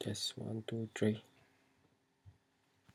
Test one, two, three.